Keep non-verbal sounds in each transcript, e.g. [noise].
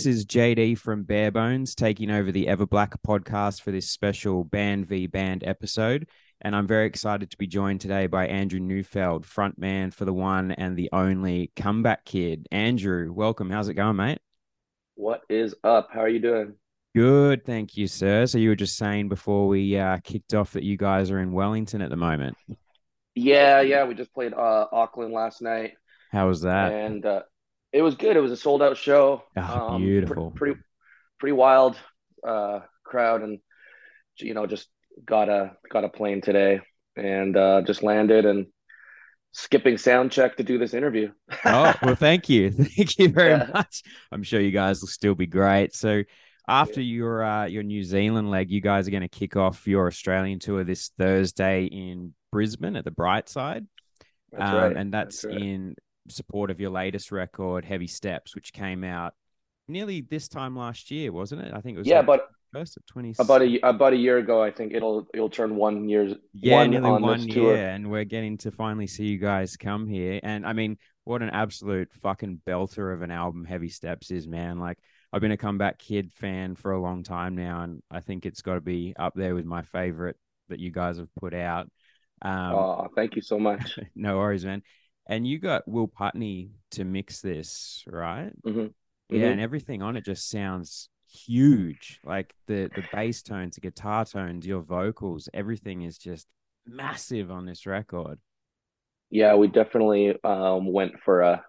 This is JD from Barebones taking over the Everblack podcast for this special Band v Band episode. And I'm very excited to be joined today by Andrew Neufeld, frontman for the one and the only Comeback Kid. Andrew, welcome. How's it going, mate? What is up? How are you doing? Good, thank you, sir. So you were just saying before we uh, kicked off that you guys are in Wellington at the moment. Yeah, yeah. We just played uh, Auckland last night. How was that? And uh, it was good. It was a sold out show. Oh, um, beautiful. Pr- pretty, pretty wild uh, crowd, and you know, just got a got a plane today, and uh, just landed and skipping sound check to do this interview. [laughs] oh well, thank you, [laughs] thank you very yeah. much. I'm sure you guys will still be great. So. After your uh, your New Zealand leg, you guys are going to kick off your Australian tour this Thursday in Brisbane at the Brightside, that's um, right. and that's, that's right. in support of your latest record, Heavy Steps, which came out nearly this time last year, wasn't it? I think it was yeah, like but first of twenty about a about a year ago. I think it'll it'll turn one years yeah, one nearly on one year, tour. and we're getting to finally see you guys come here. And I mean, what an absolute fucking belter of an album Heavy Steps is, man! Like. I've been a comeback kid fan for a long time now, and I think it's got to be up there with my favorite that you guys have put out. Um, oh, thank you so much. [laughs] no worries, man. And you got Will Putney to mix this, right? Mm-hmm. Yeah, Mhm. and everything on it just sounds huge. Like the the bass tones, the guitar tones, your vocals, everything is just massive on this record. Yeah, we definitely um, went for a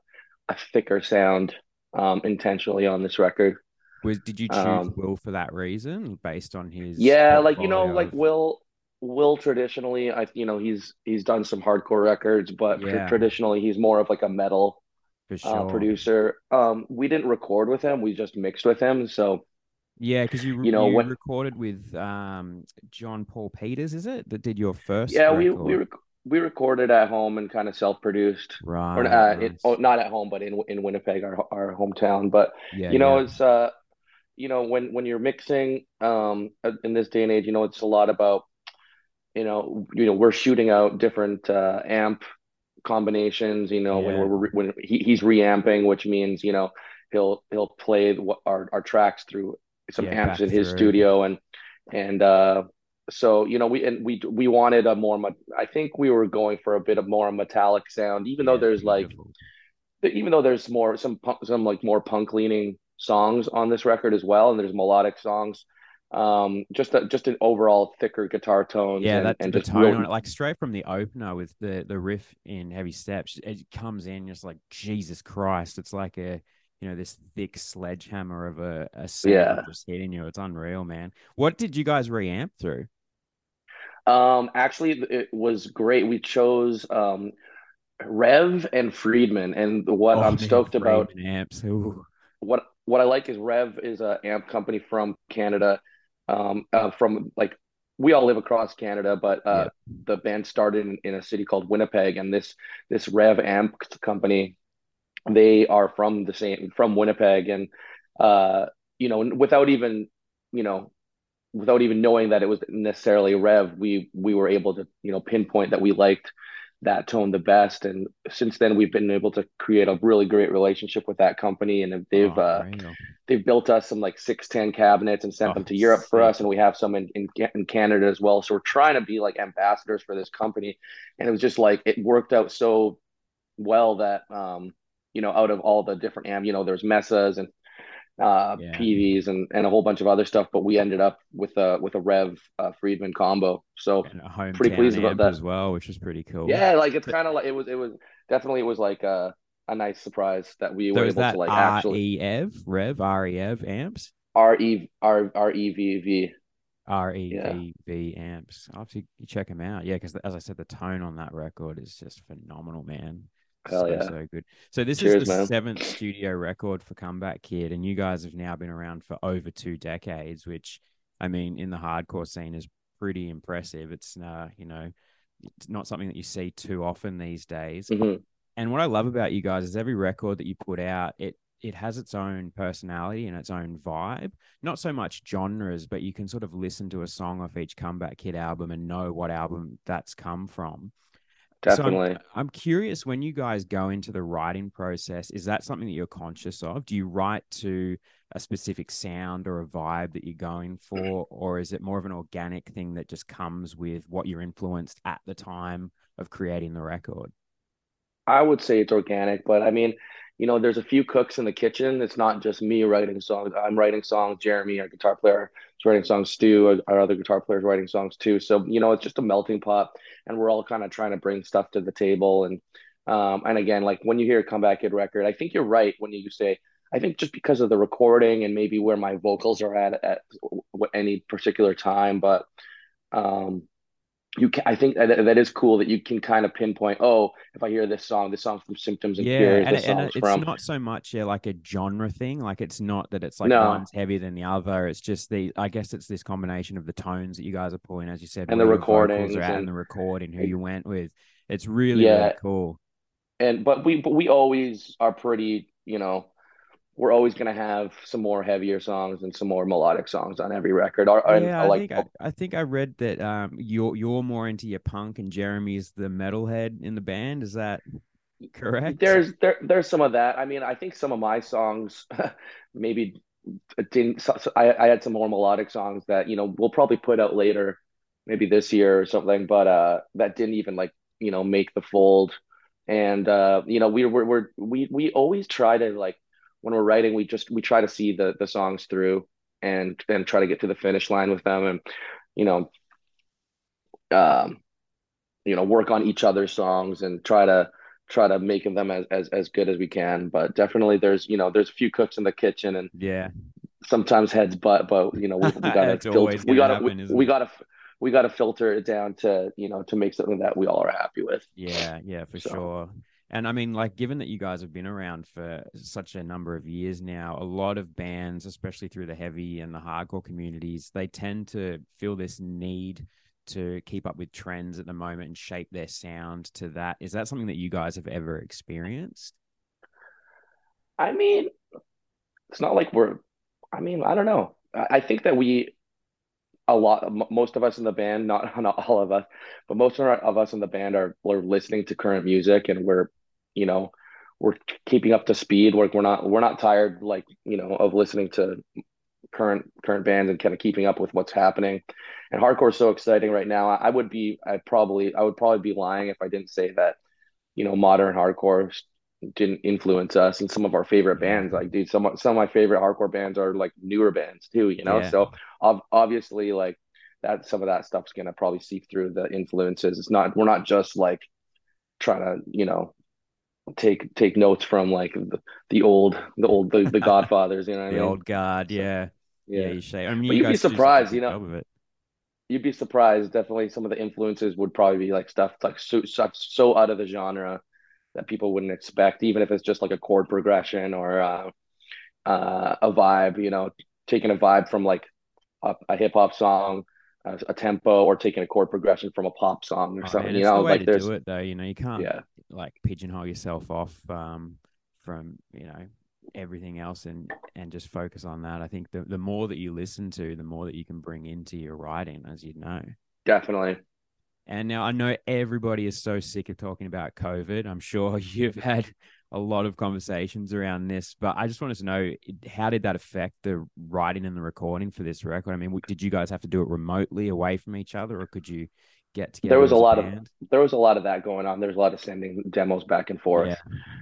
a thicker sound um, intentionally on this record. Was did you choose Um, Will for that reason, based on his? Yeah, like you know, like Will Will traditionally, I you know he's he's done some hardcore records, but Yeah. traditionally he's more of like a metal for uh, producer. Um, we didn't record with him; we just mixed with him. So Yeah, because you You know, you when- recorded with um John Paul Peters, is it that did your first? yeah, we record? we rec- we recorded at home and kind of self-produced, right. or uh, it, oh, not at home, but in in Winnipeg, our our hometown. But yeah, you know, yeah. it's uh, you know, when when you're mixing, um, uh, in this day and age, you know, it's a lot about, you know, you know, we're shooting out different uh, amp combinations. You know, when we're when he, he's reamping, which means you know he'll he'll play our our tracks through some Yeah, amps in his through. studio, and and uh, so you know we and we we wanted a more. I think we were going for a bit of more metallic sound, even though Yeah, there's like even though there's more some punk, some like more punk leaning songs on this record as well, and there's melodic songs. Um, just a, just an overall thicker guitar tones. Yeah, and, that's and tone real- on it. Like straight from the opener with the the riff in Heavy Steps, it comes in just like Jesus Christ. It's like a you know this thick sledgehammer of a, a Yeah. just hitting you. It's unreal, man. What did you guys reamp through? Um, actually, it was great. We chose um, Revv and Friedman, and what Oh, I'm man, stoked about, amps. Ooh. what what I like is Revv is a amp company from Canada, um, uh, from like we all live across Canada, but uh, the band started in, in a city called Winnipeg, and this this Revv amp company, they are from the same from Winnipeg, and uh, you know, without even you know without even knowing that it was necessarily Revv, we we were able to you know pinpoint that we liked that tone the best, and since then we've been able to create a really great relationship with that company, and they've Oh, uh, they've built us some like six ten cabinets and sent Oh, them to Europe for us, and we have some in, in in Canada as well. So we're trying to be like ambassadors for this company, and it was just like it worked out so well that um you know out of all the different amp, you know there's Mesas and uh Yeah. Peaveys and and a whole bunch of other stuff, but we ended up with a with a Revv uh, Friedman combo. So pretty pleased about that. as well, which was pretty cool. yeah, like it's kind of like it was it was definitely it was like a a nice surprise that we So were able to like actually REV, Rev, REV amps? R E R R E V V. R E V V amps. I'll check them out. Yeah, because as I said, the tone on that record is just phenomenal, man. Hell so, yeah. so good. So this Cheers, is the man. seventh studio record for Comeback Kid, and you guys have now been around for over two decades, which I mean, in the hardcore scene is pretty impressive. It's uh, you know, it's not something that you see too often these days. Mhm. And what I love about you guys is every record that you put out, it it has its own personality and its own vibe. Not so much genres, but you can sort of listen to a song off each Comeback Kid album and know what album that's come from. So I'm- I'm, curious when you guys go into the writing process, is that something that you're conscious of? Do you write to a specific sound or a vibe that you're going for, or is it more of an organic thing that just comes with what you're influenced at the time of creating the record? I would say it's organic, but I mean, you know, there's a few cooks in the kitchen. It's not just me writing songs. I'm writing songs. Jeremy, our guitar player, is writing songs. Stu, our other guitar player, is writing songs too. So you know, it's just a melting pot, and we're all kind of trying to bring stuff to the table. And um, and again, like when you hear a comeback kid record, I think you're right when you say. I think just because of the recording and maybe where my vocals are at at any particular time, but um, you can I think that, that is cool that you can kind of pinpoint. Oh, if I hear this song, this song from Symptoms and yeah, Cures. and, and it's from not so much yeah, like a genre thing. Like it's not that it's like no, one's heavier than the other. It's just the I guess it's this combination of the tones that you guys are pulling, as you said, and the recordings are at and and the recording, who you went with. It's really really cool. and but we but we always are pretty. You know, we're always gonna have some more heavier songs and some more melodic songs on every record. Or and Yeah, I like think I, I think I read that um you're you're more into your punk and Jeremy's the metalhead in the band. Is that correct? there's there there's some of that. I mean, I think some of my songs [laughs] maybe didn't. I I had some more melodic songs that you know we'll probably put out later, maybe this year or something. But uh, that didn't even like you know make the fold. And uh, you know we we're, we're we we always try to like when we're writing we just we try to see the the songs through and and try to get to the finish line with them and you know um you know work on each other's songs and try to try to make them as, as as good as we can but definitely there's you know there's a few cooks in the kitchen and Yeah. sometimes heads but but you know we, we [laughs] gotta filter we gotta we, happen, isn't we gotta we gotta filter it down to you know to make something that we all are happy with Yeah, yeah, for so sure. And I mean, like, given that you guys have been around for such a number of years now, a lot of bands, especially through the heavy and the hardcore communities, they tend to feel this need to keep up with trends at the moment and shape their sound to that. Is that something that you guys have ever experienced? I mean it's not like we're I mean I don't know I, think that we a lot most of us in the band not [laughs] not all of us but most of, our, of us in the band are we're listening to current music and we're you know we're keeping up to speed. We're, we're not we're not tired like you know of listening to current current bands and kind of keeping up with what's happening. And hardcore is so exciting right now. I, I would be I probably I would probably be lying if I didn't say that you know modern hardcore didn't influence us and some of our favorite bands. Like dude some some of my favorite hardcore bands are like newer bands too you know? Yeah, so ob- obviously like that some of that stuff's gonna probably seep through the influences. It's not we're not just like trying to you know take take notes from like the, the old the old the, the [laughs] godfathers you know the i mean old God, so Yeah, yeah, yeah you say. I mean, you you'd be surprised you know you'd be surprised definitely some of the influences would probably be like stuff like so such so out of the genre that people wouldn't expect even if it's just like a chord progression or uh, uh, a vibe, you know, taking a vibe from like a, a hip hop song, a, a tempo, or taking a chord progression from a pop song or Oh something. man, You know, like there's do it though. You know, you can't yeah, like pigeonhole yourself off um from, you know, everything else and and just focus on that. I think the the more that you listen to, the more that you can bring into your writing, as you know. definitely. And now I know everybody is so sick of talking about COVID. I'm sure [laughs] you've had a lot of conversations around this, but I just wanted to know how did that affect the writing and the recording for this record? I mean, did you guys have to do it remotely away from each other, or could you get together. There was a lot of there was a lot of that going on. There's a lot of sending demos back and forth. Yeah,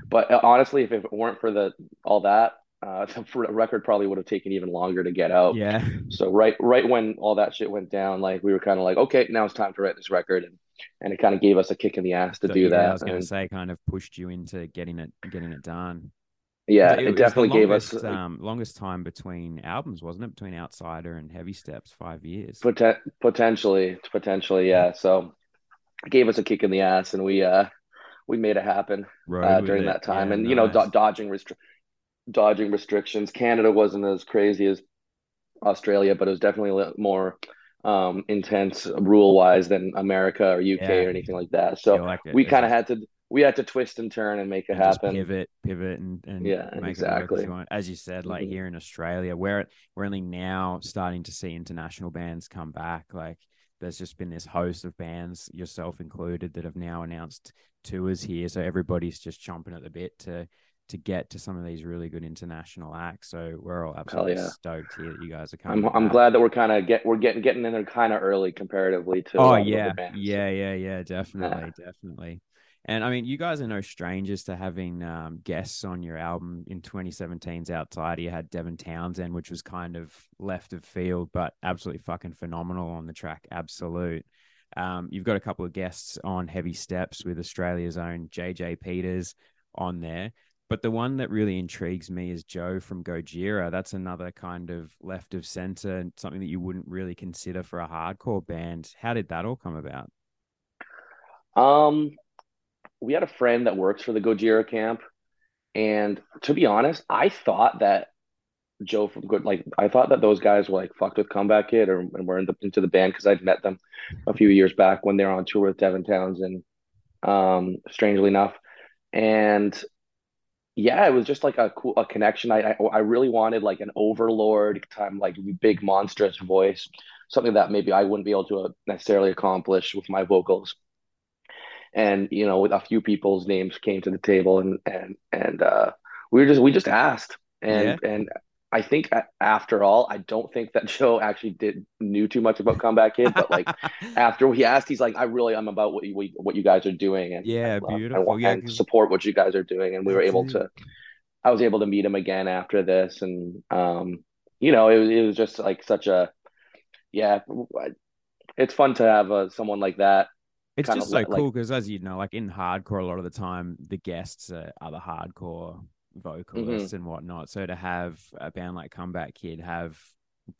But uh, honestly, if it weren't for the all that, uh, [laughs] the record probably would have taken even longer to get out. yeah. So right right when all that shit went down, like we were kind of like, okay, now it's time to write this record, and and it kind of gave us a kick in the ass to So do yeah, I was going to say, kind of pushed you into getting it, getting it done. Yeah, it, it definitely gave us longest, um, longest time between albums, wasn't it? Between Outsider and Heavy Steps, five years. poten potentially potentially yeah. So it gave us a kick in the ass, and we uh we made it happen uh, during it. that time. Yeah, And you know, do dodging restri dodging restrictions. Canada wasn't as crazy as Australia, but it was definitely a little more um, intense rule wise than America or UK Yeah, or anything like that. So like we kind of had to we had to twist and turn and make it and happen. pivot, pivot, and and Yeah, make it work as exactly. you. As you said, like hmm here in Australia, we're we're only now starting to see international bands come back. Like there's just been this host of bands, yourself included, that have now announced tours here. So everybody's just chomping at the bit to to get to some of these really good international acts. So we're all absolutely yeah. stoked here that you guys are coming. I'm I'm glad that we're kind of get we're getting getting in there kind of early comparatively to. Oh yeah, bands. yeah, yeah, yeah, [laughs] definitely, definitely. And I mean, you guys are no strangers to having um, guests on your album in 2017's Outsider. You had Devin Townsend, which was kind of left of field, but absolutely fucking phenomenal on the track. Absolute. Um, you've got a couple of guests on Heavy Steps with Australia's own JJ Peters on there. But the one that really intrigues me is Joe from Gojira. That's another kind of left of center and something that you wouldn't really consider for a hardcore band. How did that all come about? Um, we had a friend that works for the Gojira camp, and to be honest, I thought that Joe from Good, like I thought that those guys were like fucked with Comeback Kid or and were in the, into the band because I'd met them a few years back when they were on tour with Devin Townsend. Um, strangely enough, and yeah, it was just like a cool a connection. I I, I really wanted like an overlord time, like big monstrous voice, something that maybe I wouldn't be able to uh, necessarily accomplish with my vocals. And you know, with a few people's names came to the table, and and and uh, we were just we just asked, Yeah. and and I think after all, I don't think that [laughs] Joe actually did knew too much about Comeback Kid, but like [laughs] after we asked, he's like, I really am about what you what- you guys are doing, and Yeah, and, love- and, beautiful. Yeah, and support what you guys are doing. And we were able to, I was able to meet him again after this, and um, you know, it was it was just like such a, yeah, it's fun to have uh, someone like that. It's just so like- cool because, as you know, like in hardcore, a lot of the time the guests are other hardcore vocalists and whatnot. So to have a band like Comeback Kid have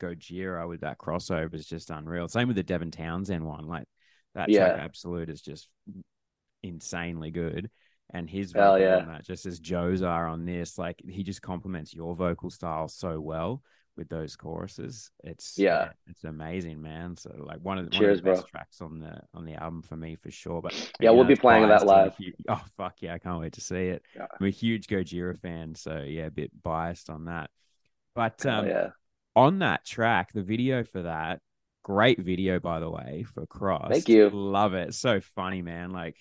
Gojira with that crossover is just unreal. Same with the Devin Townsend one. Like that Yeah. track, Absolute, is just insanely good. And his vocal yeah. on that, just as Joe's are on this, like he just complements your vocal style so well with those choruses. It's Yeah. it's amazing, man. So like one of the, one of the best bro. tracks on the on the album for me for sure. But Yeah, we'll know, be playing that biased. I'm a live. hu- Oh fuck yeah, I can't wait to see it. Yeah. I'm a huge Gojira fan, so yeah, a bit biased on that. But um, yeah, on that track, the video for that, great video by the way for Cross. Thank you. Love it. So funny, man. Like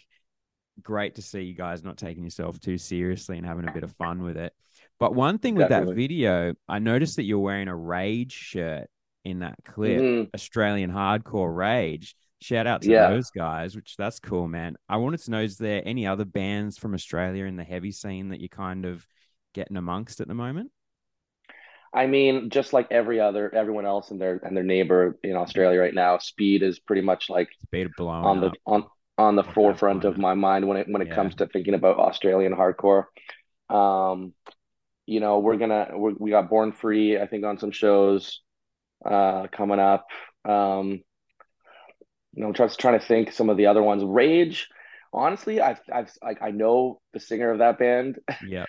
great to see you guys not taking yourself too seriously and having a bit of fun with it. But one thing with that video, I noticed that you're wearing a Rage shirt in that clip, Mhm. Australian Hardcore Rage. Shout out to Yeah. those guys, which that's cool, man. I wanted to know is there any other bands from Australia in the heavy scene that you're kind of getting amongst at the moment? I mean, just like every other everyone else and their and their neighbor in Australia right now, speed is pretty much like Speed of blowing on the up. on on the forefront of my mind when it when it Yeah. comes to thinking about Australian hardcore. Um, you know, we're gonna we're, we got Born Free, I think, on some shows uh coming up. Um, you know, just trying to think some of the other ones. Rage, honestly, I've I've like I know the singer of that band. [laughs] Yeah.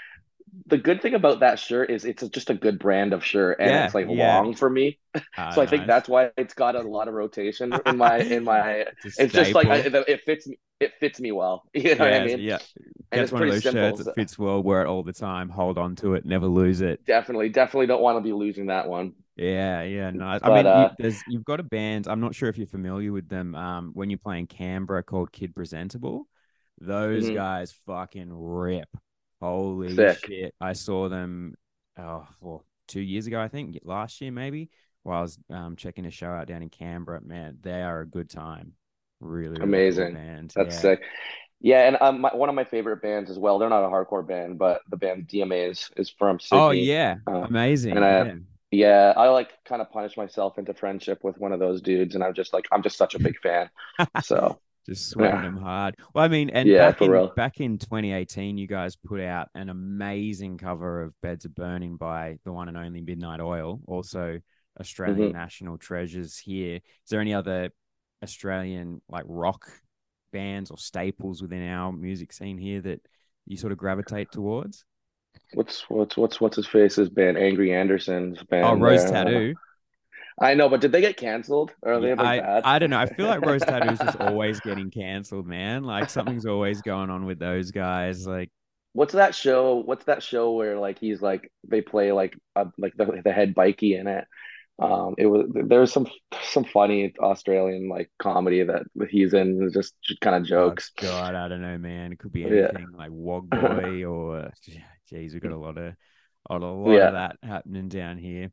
The good thing about that shirt is it's just a good brand of shirt and Yeah, it's like yeah. long for me. [laughs] Ah, So I think that's why it's got a lot of rotation in my in my [laughs] It's, it's just like I, it fits me it fits me well. You know what I mean? yeah. And it's one of those simple. shirts so that fits well, wear it all the time, hold on to it, never lose it. definitely, definitely don't want to be losing that one. Yeah, yeah, nice. I But, mean, you, uh, there's you've got a band. I'm not sure if you're familiar with them. Um, when you're playing Canberra, called Kid Presentable, those Mhm. guys fucking rip. Holy Sick. shit! I saw them, oh, well, two years ago, I think, last year maybe, while I was um checking a show out down in Canberra. Man, they are a good time. Really, really Amazing. band. That's yeah. sick. Yeah, and um, my, one of my favorite bands as well. They're not a hardcore band, but the band DMA is is from Sydney. Oh yeah, Uh, amazing. and I- yeah. Yeah, I like kind of punish myself into friendship with one of those dudes, and I'm just like I'm just such a big [laughs] fan. So [laughs] Just sweating Yeah. them hard. Well, I mean, and Yeah, back for in real. back in 2018, you guys put out an amazing cover of "Beds Are Burning" by the one and only Midnight Oil, also Australian Mhm. national treasures. Here, is there any other Australian like rock bands or staples within our music scene here that you sort of gravitate towards? what's what's what's what's his face's band? Angry Anderson's band. oh, Rose there. Tattoo. [laughs] I know, but did they get canceled? Or they Yeah, I, bad? I don't know. I feel like Rose [laughs] Tattoo is just always getting cancelled, man. Like something's always going on with those guys. Like What's that show? What's that show where like he's like they play like uh, like the the head bikey in it? Um, it was there's some some funny Australian like comedy that he's in, just, just kind of Oh jokes. God, I don't know, man. It could be Yeah, anything like Wog [laughs] Boy or geez, we've got a lot of a lot of that happening down here.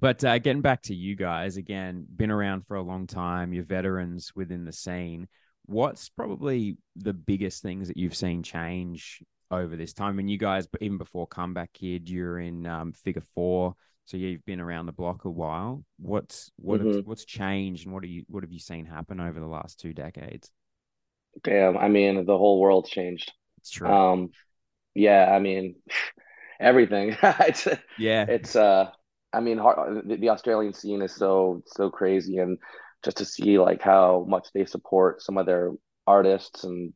But uh, getting back to you guys again, been around for a long time. You're veterans within the scene. What's probably the biggest things that you've seen change over this time? I mean, you guys, even before Comeback Kid, you're in um, Figure Four, so you've been around the block a while. What's what have, hmm what's changed, and what are you what have you seen happen over the last two decades? Damn, I mean, the whole world changed. It's true. Um, yeah, I mean, [laughs] everything. [laughs] It's Yeah, it's uh, I mean, the Australian scene is so so crazy, and just to see like how much they support some of their artists and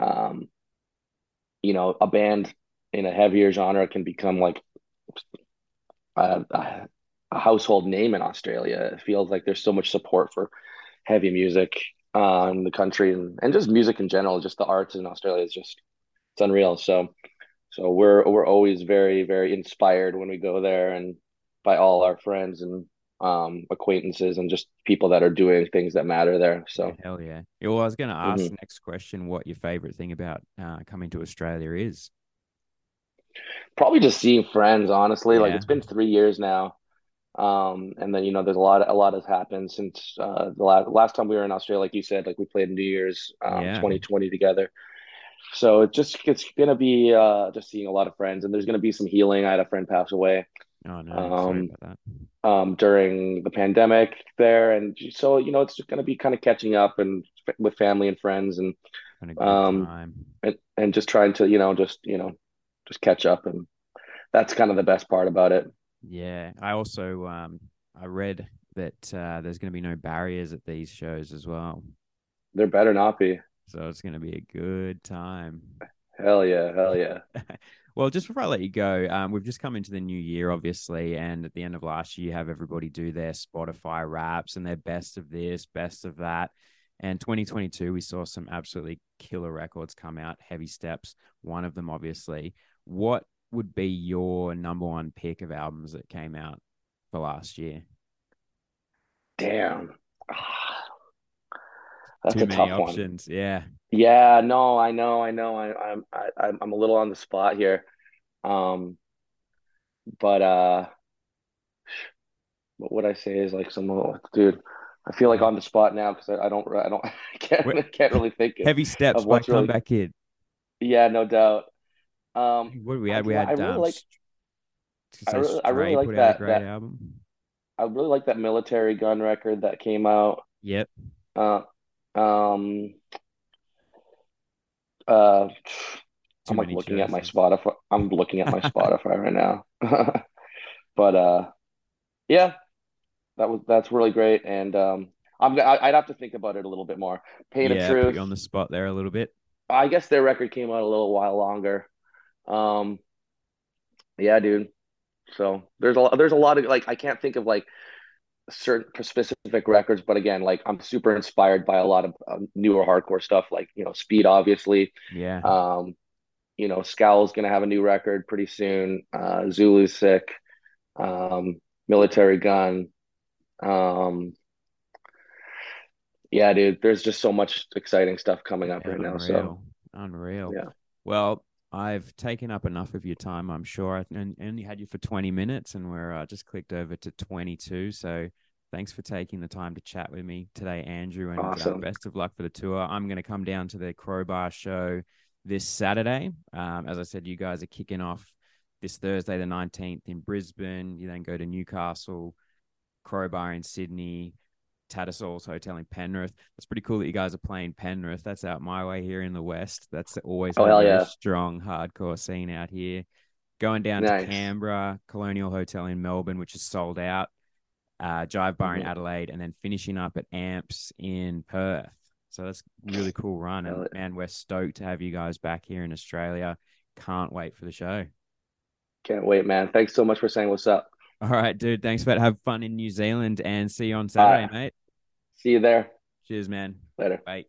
um, you know, a band in a heavier genre can become like a, household name in Australia. It feels like there's so much support for heavy music uh, in the country and, and just music in general. Just the arts in Australia is just it's unreal. So so we're we're always very very inspired when we go there and by all our friends and um, acquaintances and just people that are doing things that matter there. So hell yeah. Well, I was going to ask mhm. the next question what your favorite thing about uh, coming to Australia is. Probably just seeing friends. Honestly, like it's been three years now. Um, and then you know, there's a lot, a lot has happened since uh, the last last time we were in Australia. Like you said, like we played New Year's um, yeah. 2020 together. So it just it's gonna be uh, just seeing a lot of friends, and there's gonna be some healing. I had a friend pass away Oh no, um, um, during the pandemic there, and so you know, it's just gonna be kind of catching up and f- with family and friends, and Having a good um, time. and, and just trying to you know just you know just catch up, and that's kind of the best part about it. Yeah, I also um I read that uh, there's going to be no barriers at these shows as well, There better not be. so it's going to be a good time. Hell yeah, hell yeah. [laughs] Well, just before I let you go, um, we've just come into the new year, obviously, and at the end of last year, you have everybody do their Spotify raps and their best of this, best of that. And 2022, we saw some absolutely killer records come out, Heavy Steps, one of them, obviously. What would be your number one pick of albums that came out for last year? Damn. [sighs] That's Too a many tough one. options. Yeah. Yeah, no, I know, I know. I, I'm I, I'm I'm a little on the spot here. Um, but uh what would I say is like some dude, I feel like on the spot now because I, I don't I don't [laughs] I can't I can't really think of, Heavy Steps by really Comeback Kid. yeah, no doubt. Um What did we had? We I really um, like I really I really like put out a that that album. I really like that Militarie Gun record that came out. Yep. Uh um uh Too I'm like looking at my. Spotify. I'm looking at my [laughs] Spotify right now. [laughs] But uh yeah, that was that's really great and um I'm I'd have to think about it a little bit more. Pain of Yeah, you Truth. on the spot there a little bit. I guess their record came out a little while longer. Um yeah, dude. So there's a lot there's a lot of like I can't think of like certain specific records, but again, like I'm super inspired by a lot of um, newer hardcore stuff like, you know, Speed obviously. Yeah. Um you know, Scowl's gonna have a new record pretty soon. Uh Zulu's sick. Um Militarie Gun. Um yeah, dude, there's just so much exciting stuff coming up Yeah, right now. So unreal. Unreal. yeah. Well, I've taken up enough of your time, I'm sure. I only had you for 20 minutes and we're uh, just clicked over to 22. So thanks for taking the time to chat with me today, Andrew, and uh, best of luck for the tour. I'm going to come down to the Crowbar show this Saturday. Um, as I said, you guys are kicking off this Thursday, the 19th in Brisbane. You then go to Newcastle, Crowbar in Sydney, Tattersalls Hotel in Penrith. That's pretty cool that you guys are playing Penrith. That's out my way here in the West. That's always Oh a yeah. strong hardcore scene out here. Going down to Canberra, Colonial Hotel in Melbourne, which is sold out. Uh, Jive Bar in hmm Adelaide, and then finishing up at Amps in Perth. So that's a really cool run. And man, we're stoked to have you guys back here in Australia. Can't wait for the show. Can't wait, man. Thanks so much for saying what's up. All right, dude. Thanks for that. Have fun in New Zealand and see you on Saturday, right. mate. See you there. Cheers, man. Later. Bye.